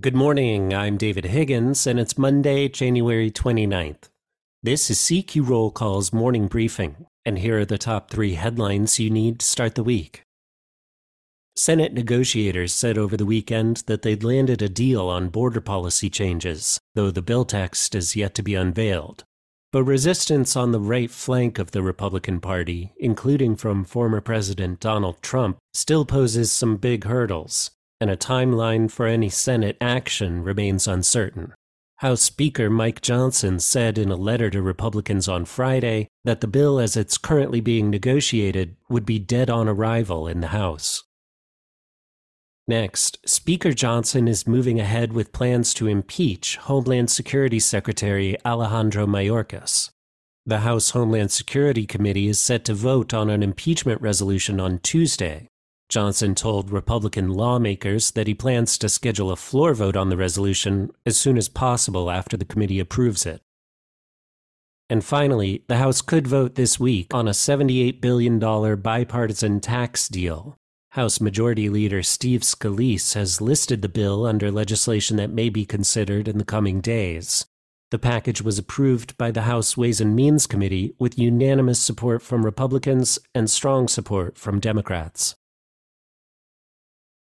Good morning, I'm David Higgins, and it's Monday, January 29th. This is CQ Roll Call's morning briefing, and here are the top three headlines you need to start the week. Senate negotiators said over the weekend that they'd landed a deal on border policy changes, though the bill text is yet to be unveiled. But resistance on the right flank of the Republican Party, including from former President Donald Trump, still poses some big hurdles, and a timeline for any Senate action remains uncertain. House Speaker Mike Johnson said in a letter to Republicans on Friday that the bill as it's currently being negotiated would be dead on arrival in the House. Next, Speaker Johnson is moving ahead with plans to impeach Homeland Security Secretary Alejandro Mayorkas. The House Homeland Security Committee is set to vote on an impeachment resolution on Tuesday, Johnson told Republican lawmakers that he plans to schedule a floor vote on the resolution as soon as possible after the committee approves it. And finally, the House could vote this week on a $78 billion bipartisan tax deal. House Majority Leader Steve Scalise has listed the bill under legislation that may be considered in the coming days. The package was approved by the House Ways and Means Committee with unanimous support from Republicans and strong support from Democrats.